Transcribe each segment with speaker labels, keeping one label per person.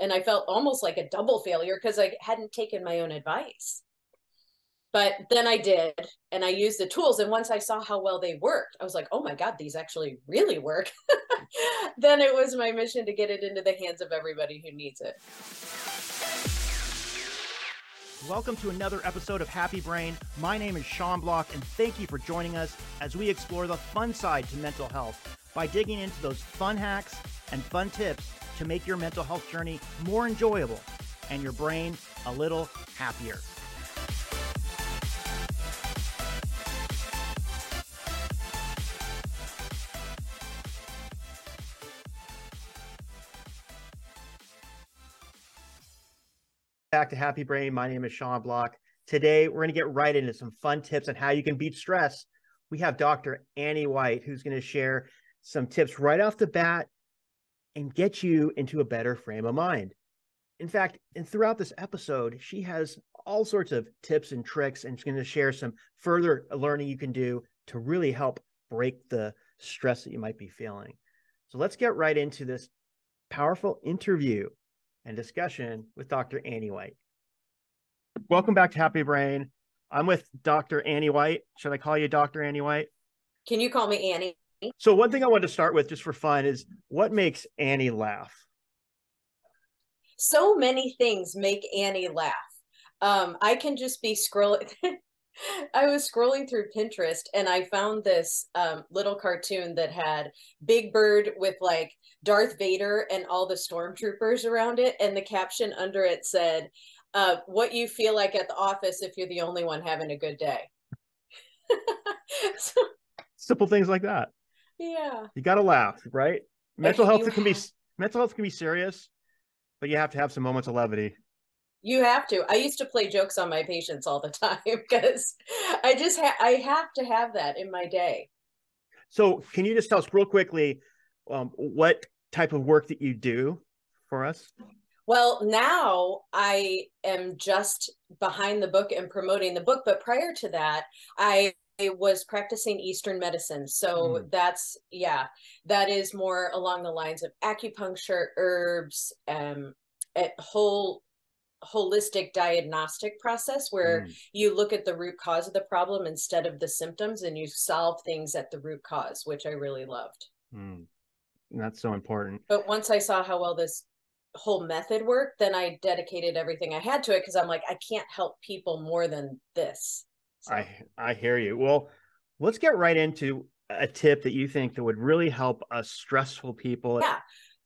Speaker 1: And I felt almost like a double failure because I hadn't taken my own advice. But then I did, and I used the tools. And once I saw how well they worked, I was like, oh my God, these actually really work. then it was my mission to get it into the hands of everybody who needs it.
Speaker 2: Welcome to another episode of Happy Brain. My name is Sean Bloch, and thank you for joining us as we explore the fun side to mental health by digging into those fun hacks and fun tips to make your mental health journey more enjoyable and your brain a little happier. Back to Happy Brain. My name is Sean Bloch. Today, we're going to get right into some fun tips on how you can beat stress. We have Dr. Annie White, who's going to share some tips right off the bat and get you into a better frame of mind. In fact, and throughout this episode, she has all sorts of tips and tricks and she's going to share some further learning you can do to really help break the stress that you might be feeling. So let's get right into this powerful interview and discussion with Dr. Annie White. Welcome back to Happy Brain. I'm with Dr. Annie White. Should I call you Dr. Annie White?
Speaker 1: Can you call me Annie?
Speaker 2: So, one thing I wanted to start with just for fun is what makes Annie laugh?
Speaker 1: So many things make Annie laugh. Um, I can just be scrolling. I was scrolling through Pinterest and I found this um, little cartoon that had Big Bird with like Darth Vader and all the stormtroopers around it. And the caption under it said, uh, What you feel like at the office if you're the only one having a good day.
Speaker 2: so, Simple things like that.
Speaker 1: Yeah.
Speaker 2: You got to laugh, right? Mental health can have... be mental health can be serious, but you have to have some moments of levity.
Speaker 1: You have to. I used to play jokes on my patients all the time because I just ha- I have to have that in my day.
Speaker 2: So, can you just tell us real quickly um, what type of work that you do for us?
Speaker 1: Well, now I am just behind the book and promoting the book, but prior to that, I was practicing Eastern medicine. So mm. that's, yeah, that is more along the lines of acupuncture, herbs, um, a whole holistic diagnostic process where mm. you look at the root cause of the problem instead of the symptoms and you solve things at the root cause, which I really loved.
Speaker 2: Mm. That's so important.
Speaker 1: But once I saw how well this whole method worked, then I dedicated everything I had to it because I'm like, I can't help people more than this.
Speaker 2: So. I I hear you. Well, let's get right into a tip that you think that would really help us stressful people.
Speaker 1: Yeah.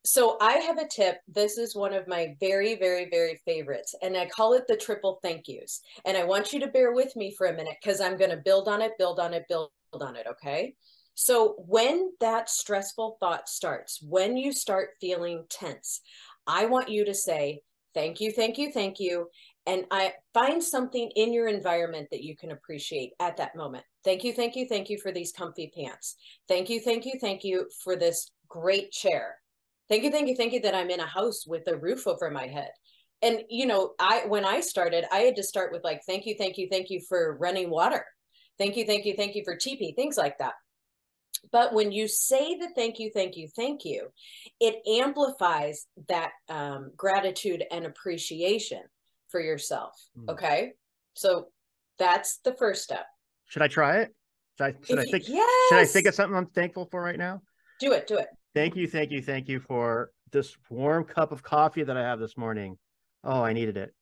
Speaker 1: So I have a tip. This is one of my very, very, very favorites, and I call it the triple thank yous. And I want you to bear with me for a minute because I'm going to build on it, build on it, build on it. Okay. So when that stressful thought starts, when you start feeling tense, I want you to say, thank you, thank you, thank you. And I find something in your environment that you can appreciate at that moment. Thank you, thank you, thank you for these comfy pants. Thank you, thank you, thank you for this great chair. Thank you, thank you, thank you that I'm in a house with a roof over my head. And you know, I when I started, I had to start with like, thank you, thank you, thank you for running water. Thank you, thank you, thank you for TP, things like that. But when you say the thank you, thank you, thank you, it amplifies that um, gratitude and appreciation for yourself. Mm. Okay. So that's the first step.
Speaker 2: Should I try it? Should I, should I think, yes. should I think of something I'm thankful for right now?
Speaker 1: Do it. Do it.
Speaker 2: Thank you. Thank you. Thank you for this warm cup of coffee that I have this morning. Oh, I needed it.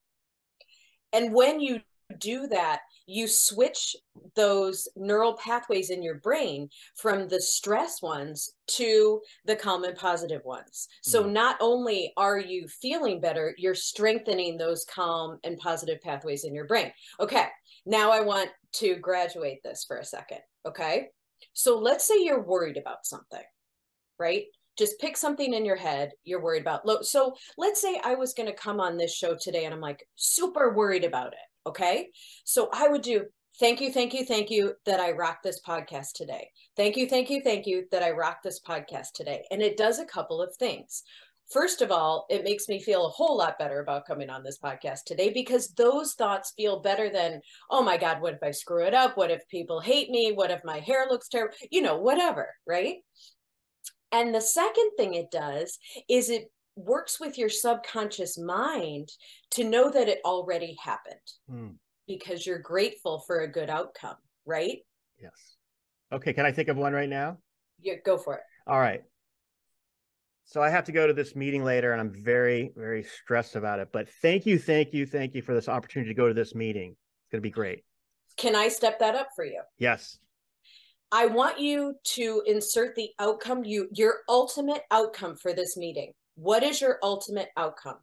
Speaker 1: And when you do that, you switch those neural pathways in your brain from the stress ones to the calm and positive ones. So mm. not only are you feeling better, you're strengthening those calm and positive pathways in your brain. Okay, now I want to graduate this for a second. Okay, so let's say you're worried about something, right? just pick something in your head you're worried about. So let's say I was going to come on this show today and I'm like super worried about it. Okay. So I would do thank you, thank you, thank you that I rocked this podcast today. Thank you, thank you, thank you that I rocked this podcast today. And it does a couple of things. First of all, it makes me feel a whole lot better about coming on this podcast today because those thoughts feel better than, oh my God, what if I screw it up? What if people hate me? What if my hair looks terrible? You know, whatever, right? And the second thing it does is it works with your subconscious mind to know that it already happened
Speaker 2: Mm,
Speaker 1: because you're grateful for a good outcome, right?
Speaker 2: yes. Okay. Can I think of one right now?
Speaker 1: Yeah, go for it.
Speaker 2: All right. So I have to go to this meeting later and I'm very, very stressed about it. But thank you, thank you, thank you for this opportunity to go to this meeting. It's going to be great.
Speaker 1: Can I step that up for you?
Speaker 2: Yes.
Speaker 1: I want you to insert the outcome you your ultimate outcome for this meeting. What is your ultimate outcome?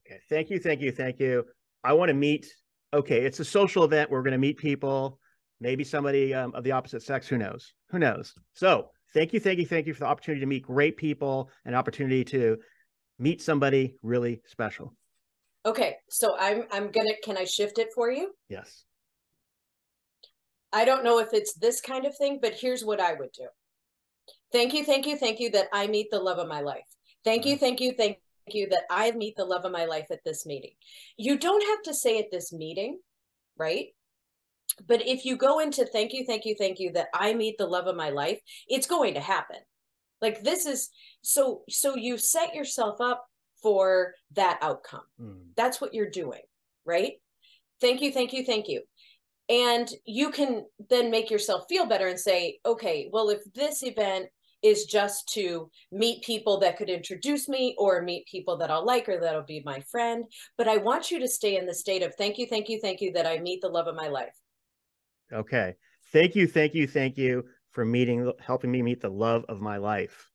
Speaker 2: Okay. Thank you, thank you, thank you. I want to meet. Okay. It's a social event. We're going to meet people, maybe somebody um, of the opposite sex. Who knows? Who knows? So thank you, thank you, thank you for the opportunity to meet great people and opportunity to meet somebody really special.
Speaker 1: Okay, so I'm I'm gonna can I shift it for you?
Speaker 2: Yes.
Speaker 1: I don't know if it's this kind of thing, but here's what I would do. Thank you, thank you, thank you that I meet the love of my life. Thank you, thank you, thank you that I meet the love of my life at this meeting. You don't have to say at this meeting, right? But if you go into thank you, thank you, thank you that I meet the love of my life, it's going to happen. Like this is so so you set yourself up for that outcome.
Speaker 2: Mm,
Speaker 1: That's what you're doing, right? Thank you, thank you, thank you. And you can then make yourself feel better and say, okay, well, if this event is just to meet people that could introduce me or meet people that I'll like or that'll be my friend, but I want you to stay in the state of thank you, thank you, thank you that I meet the love of my life.
Speaker 2: Okay. Thank you, thank you, thank you for meeting, helping me meet the love of my life.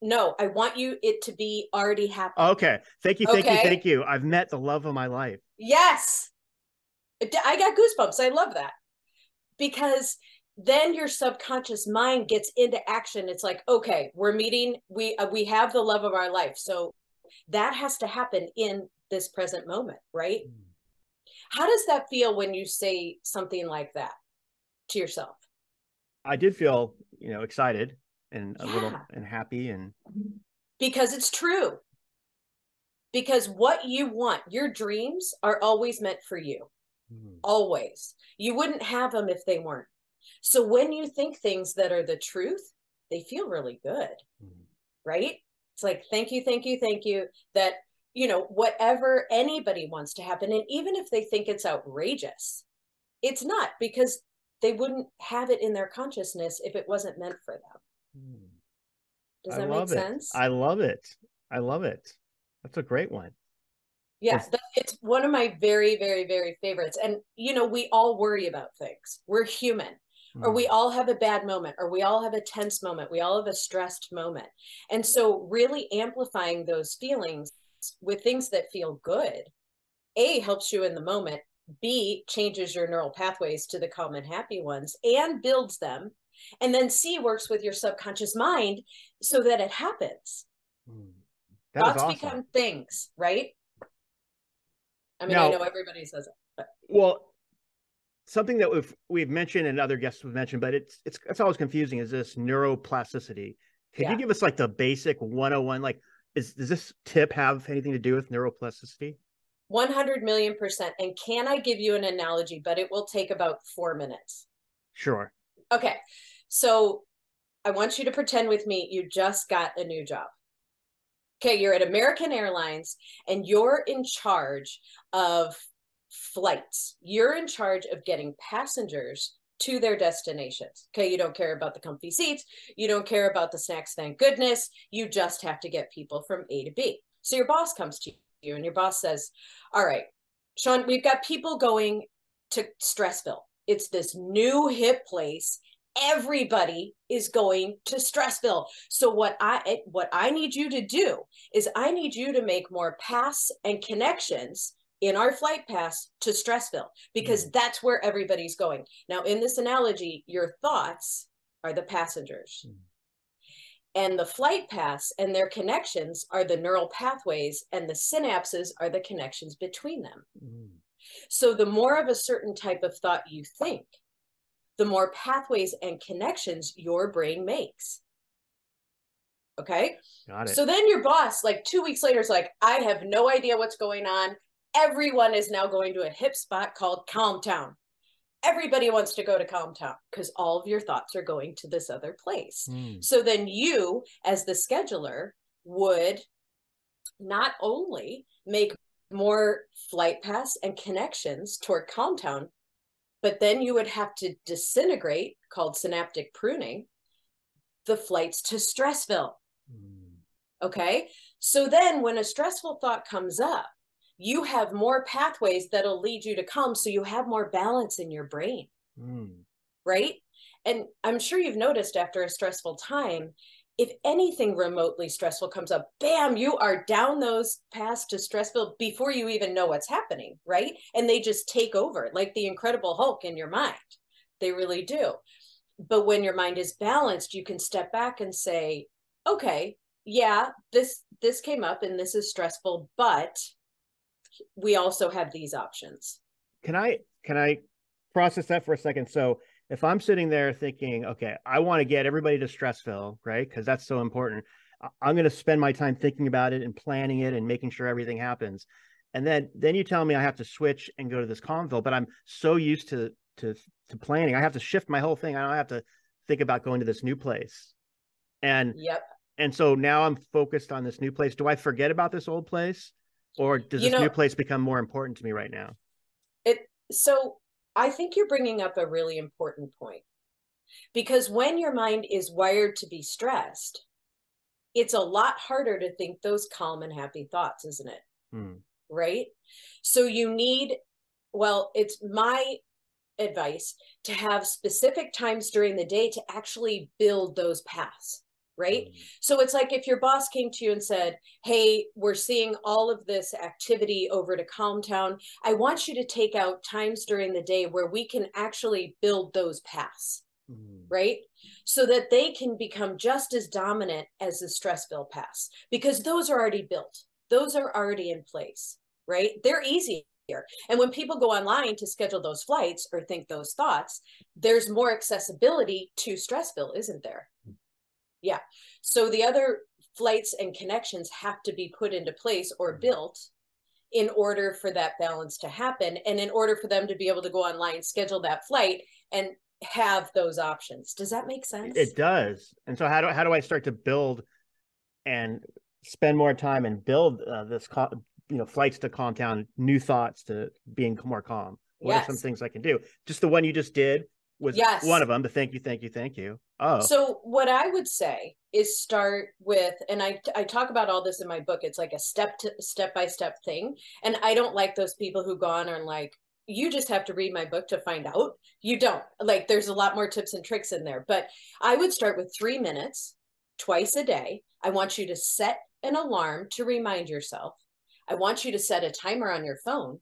Speaker 1: No, I want you it to be already happening.
Speaker 2: Okay. Thank you, thank you, thank you. I've met the love of my life.
Speaker 1: Yes. I got goosebumps. I love that. Because then your subconscious mind gets into action. It's like, okay, we're meeting, we uh, we have the love of our life. So that has to happen in this present moment, right? How does that feel when you say something like that to yourself?
Speaker 2: I did feel, you know, excited and a little and happy and
Speaker 1: Because it's true. Because what you want, your dreams are always meant for you.
Speaker 2: Mm,
Speaker 1: always. You wouldn't have them if they weren't. So when you think things that are the truth, they feel really good,
Speaker 2: mm,
Speaker 1: right? It's like, thank you, thank you, thank you. That, you know, whatever anybody wants to happen, and even if they think it's outrageous, it's not because they wouldn't have it in their consciousness if it wasn't meant for them.
Speaker 2: mm.
Speaker 1: Does that make
Speaker 2: it.
Speaker 1: sense?
Speaker 2: I love it. I love it. That's a great one.
Speaker 1: Yes, that, it's one of my very, very, very favorites. And, you know, we all worry about things. We're human. Or we
Speaker 2: Mm,
Speaker 1: all have a bad moment or we all have a tense moment we all have a stressed moment and so really amplifying those feelings with things that feel good a helps you in the moment b changes your neural pathways to the calm and happy ones and builds them and then c works with your subconscious mind so that it happens
Speaker 2: mm. That
Speaker 1: thoughts
Speaker 2: awesome.
Speaker 1: become things right i mean i know everybody says it but.
Speaker 2: Well, something that we've we've mentioned and other guests have mentioned, but it's it's it's always confusing is this neuroplasticity. Can
Speaker 1: Yeah.
Speaker 2: you give us like the basic 101? Like, is does this tip have anything to do with neuroplasticity?
Speaker 1: 100 million percent and can i give you an analogy but it will take about four minutes
Speaker 2: Sure.
Speaker 1: Okay. So I want you to pretend with me you just got a new job. Okay, you're at American Airlines and you're in charge of flights. You're in charge of getting passengers to their destinations. Okay, you don't care about the comfy seats, you don't care about the snacks, thank goodness. You just have to get people from A to B. So your boss comes to you and your boss says, All right, Sean, we've got people going to Stressville. It's this new hip place. Everybody is going to Stressville. So what I what I need you to do is I need you to make more pass and connections in our flight pass to Stressville because that's where everybody's going. Now in this analogy, your thoughts are the passengers.
Speaker 2: Mm.
Speaker 1: And the flight paths and their connections are the neural pathways and the synapses are the connections between them.
Speaker 2: Mm,
Speaker 1: So the more of a certain type of thought you think, the more pathways and connections your brain makes. Okay.
Speaker 2: Got it.
Speaker 1: So then your boss, like two weeks later, is like, I have no idea what's going on. Everyone is now going to a hip spot called Calm Town. Everybody wants to go to Calm Town because all of your thoughts are going to this other place.
Speaker 2: Mm,
Speaker 1: So then you, as the scheduler, would not only make more flight paths and connections toward calm town but then you would have to disintegrate called synaptic pruning the flights to stressville mm. okay so then when a stressful thought comes up you have more pathways that'll lead you to come. so you have more balance in your brain mm. right and i'm sure you've noticed after a stressful time if anything remotely stressful comes up, bam, you are down those paths to stressful before you even know what's happening, right? And they just take over like the Incredible Hulk in your mind. They really do. But when your mind is balanced, you can step back and say, okay, yeah, this this came up and this is stressful, but we also have these options.
Speaker 2: Can I can I process that for a second? So if I'm sitting there thinking, okay, I want to get everybody to Stressville, right? Because that's so important. I'm going to spend my time thinking about it and planning it and making sure everything happens. And then then you tell me I have to switch and go to this Calmville, but I'm so used to to to planning. I have to shift my whole thing. I don't have to think about going to this new place. And
Speaker 1: yep.
Speaker 2: And so now I'm focused on this new place. Do I forget about this old place? Or does you this know, new place become more important to me right now?
Speaker 1: It so I think you're bringing up a really important point because when your mind is wired to be stressed, it's a lot harder to think those calm and happy thoughts, isn't it? Hmm. Right. So you need, well, it's my advice to have specific times during the day to actually build those paths right? So it's like if your boss came to you and said, Hey, we're seeing all of this activity over to Calm Town. I want you to take out times during the day where we can actually build those paths, mm-hmm. right? So that they can become just as dominant as the Stressville paths because those are already built, those are already in place, right? They're easy. And when people go online to schedule those flights or think those thoughts, there's more accessibility to Stressville, isn't there? Yeah. So the other flights and connections have to be put into place or mm-hmm. built in order for that balance to happen and in order for them to be able to go online schedule that flight and have those options does that make sense
Speaker 2: it does and so how do, how do i start to build and spend more time and build uh, this you know flights to calm down new thoughts to being more calm what yes. are some things i can do just the one you just did was yes. one of them the thank you thank you thank you oh.
Speaker 1: So what i would say is start with and i i talk about all this in my book it's like a step to step by step thing and i don't like those people who go on and like you just have to read my book to find out. You don't. Like there's a lot more tips and tricks in there but i would start with three minutes twice a day. I want you to set an alarm to remind yourself. I want you to set a timer on your phone.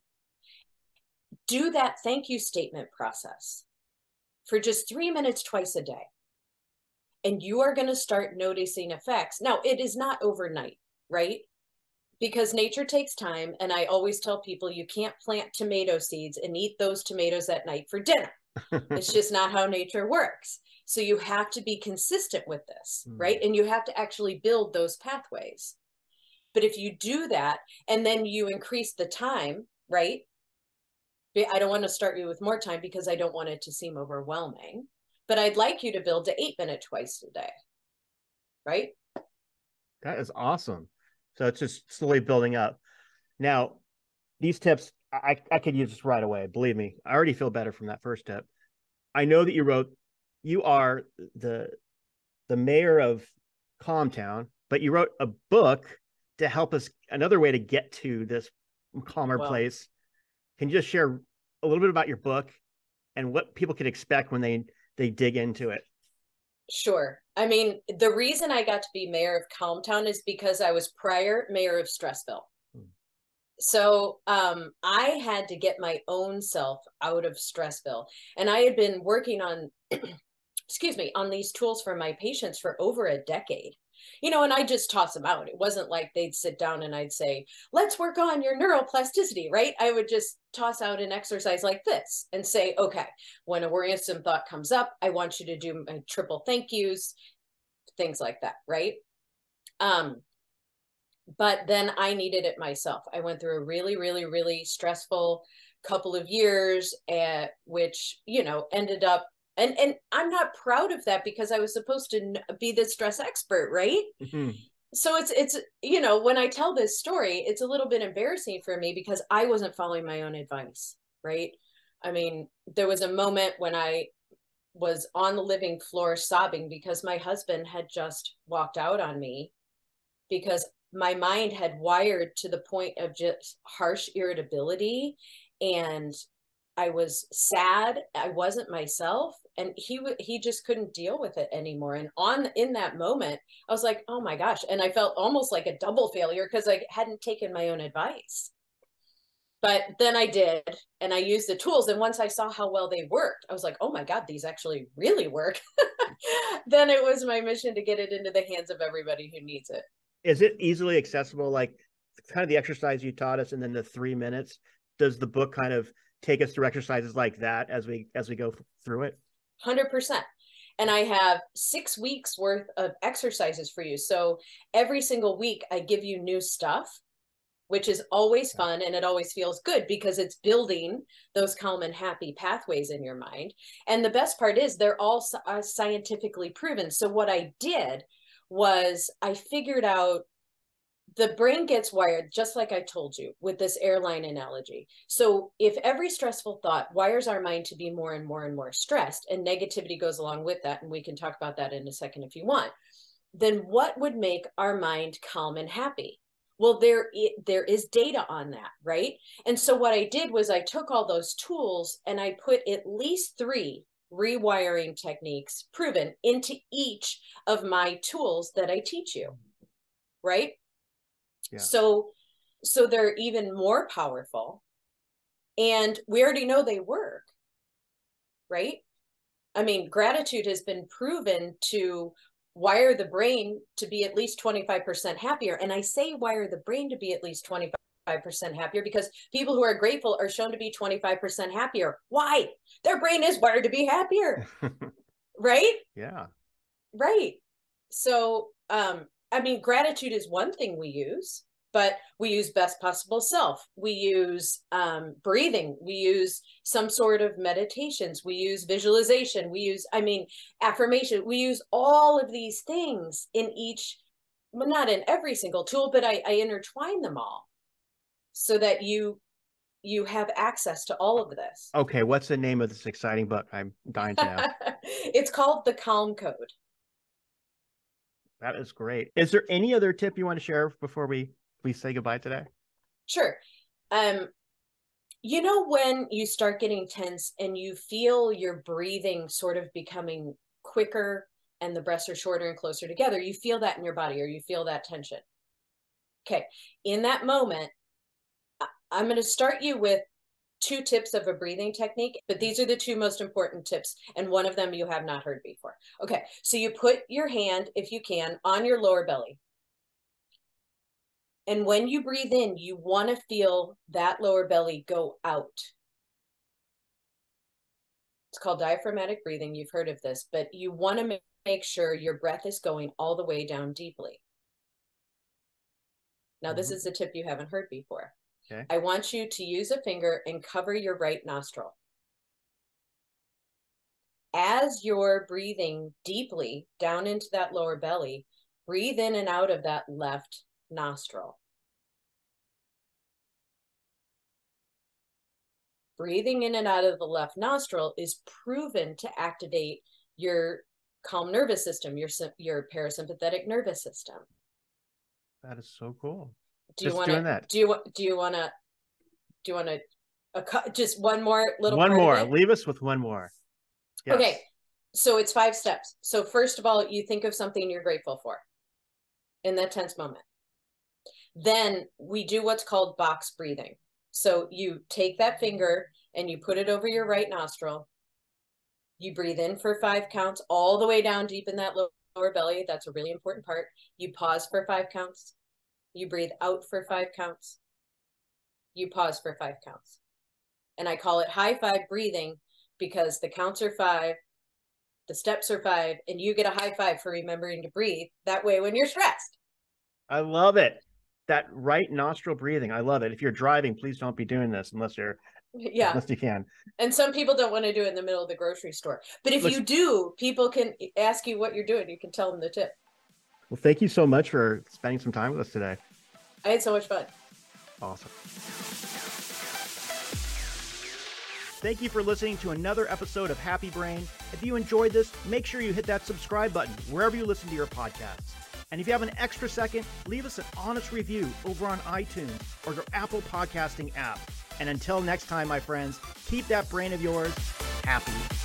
Speaker 1: Do that thank you statement process for just three minutes twice a day. And you are going to start noticing effects. Now, it is not overnight, right? Because nature takes time. And I always tell people you can't plant tomato seeds and eat those tomatoes at night for dinner. it's just not how nature works. So you have to be consistent with this, mm. right? And you have to actually build those pathways. But if you do that and then you increase the time, right? I don't want to start you with more time because I don't want it to seem overwhelming. But I'd like you to build to eight minute twice a day. Right?
Speaker 2: That is awesome. So it's just slowly building up. Now, these tips I, I could use this right away. Believe me, I already feel better from that first tip. I know that you wrote you are the the mayor of Calm Town, but you wrote a book to help us another way to get to this calmer well, place can you just share a little bit about your book and what people can expect when they they dig into it?
Speaker 1: Sure. I mean, the reason I got to be mayor of Calmtown is because I was prior mayor of Stressville. Hmm. So um, I had to get my own self out of Stressville. And I had been working on, excuse me, on these tools for my patients for over a decade you know, and I just toss them out. It wasn't like they'd sit down and I'd say, let's work on your neuroplasticity, right? I would just toss out an exercise like this and say, okay, when a worrisome thought comes up, I want you to do my triple thank yous, things like that, right? Um, but then I needed it myself. I went through a really, really, really stressful couple of years at which, you know, ended up and and i'm not proud of that because i was supposed to be the stress expert right mm-hmm. so it's it's you know when i tell this story it's a little bit embarrassing for me because i wasn't following my own advice right i mean there was a moment when i was on the living floor sobbing because my husband had just walked out on me because my mind had wired to the point of just harsh irritability and I was sad. I wasn't myself, and he he just couldn't deal with it anymore. And on in that moment, I was like, "Oh my gosh!" And I felt almost like a double failure because I hadn't taken my own advice. But then I did, and I used the tools. And once I saw how well they worked, I was like, "Oh my god, these actually really work." then it was my mission to get it into the hands of everybody who needs it.
Speaker 2: Is it easily accessible? Like kind of the exercise you taught us, and then the three minutes. Does the book kind of take us through exercises like that as we as we go through it
Speaker 1: 100% and i have six weeks worth of exercises for you. So every single week i give you new stuff which is always fun and it always feels good because it's building those calm and happy pathways in your mind. And the best part is they're all uh, scientifically proven. So what i did was i figured out the brain gets wired just like i told you with this airline analogy. So if every stressful thought wires our mind to be more and more and more stressed and negativity goes along with that and we can talk about that in a second if you want then what would make our mind calm and happy? Well there there is data on that right? And so what i did was i took all those tools and i put at least three rewiring techniques proven into each of my tools that i teach you right so so they're even more powerful. And we already know they work. Right? I mean, gratitude has been proven to wire the brain to be at least 25% happier. And I say wire the brain to be at least 25% happier because people who are grateful are shown to be 25% happier. Why? Their brain is wired to be happier. right?
Speaker 2: Yeah.
Speaker 1: Right. So, um, I mean, gratitude is one thing we use, but we use best possible self. We use um, breathing. We use some sort of meditations. We use visualization. We use, I mean, affirmation. We use all of these things in each, well, not in every single tool, but I, I intertwine them all so that you you have access to all of this.
Speaker 2: Okay, what's the name of this exciting book? I'm dying to know.
Speaker 1: it's called The Calm Code.
Speaker 2: That is great. Is there any other tip you want to share before we we say goodbye today?
Speaker 1: Sure. Um, you know when you start getting tense and you feel your breathing sort of becoming quicker and the breaths are shorter and closer together, you feel that in your body or you feel that tension. Okay. In that moment, I'm going to start you with two tips of a breathing technique, but these are the two most important tips. And one of them you have not heard before. Okay. So you put your hand, if you can, on your lower belly. And when you breathe in, you want to feel that lower belly go out. It's called diaphragmatic breathing. You've heard of this, but you want to make sure your breath is going all the way down deeply. Now, this mm-hmm. is a tip you haven't heard before. Okay. I want you to use a finger and cover your right nostril. As you're breathing deeply down into that lower belly, breathe in and out of that left nostril. Breathing in and out of the left nostril is proven to activate your calm nervous system, your your parasympathetic nervous system.
Speaker 2: That is so cool.
Speaker 1: Do you want to? Do you do you want to? Do you want to? just one more little.
Speaker 2: One more. Leave us with one more.
Speaker 1: Yes. Okay, so it's five steps. So first of all, you think of something you're grateful for in that tense moment. Then we do what's called box breathing. So you take that finger and you put it over your right nostril. You breathe in for five counts all the way down deep in that lower belly. That's a really important part. You pause for five counts. You breathe out for five counts. You pause for five counts. And I call it high five breathing because the counts are five, the steps are five, and you get a high five for remembering to breathe. That way, when you're stressed.
Speaker 2: I love it that right nostril breathing. I love it. If you're driving, please don't be doing this unless you're
Speaker 1: yeah
Speaker 2: unless you can
Speaker 1: and some people don't want to do it in the middle of the grocery store but if Let's, you do people can ask you what you're doing you can tell them the tip
Speaker 2: Well, thank you so much for spending some time with us today.
Speaker 1: I had so much fun.
Speaker 2: Awesome. Thank you for listening to another episode of Happy Brain. If you enjoyed this, make sure you hit that subscribe button wherever you listen to your podcasts. And if you have an extra second, leave us an honest review over on iTunes or your Apple podcasting app. And until next time, my friends, keep that brain of yours happy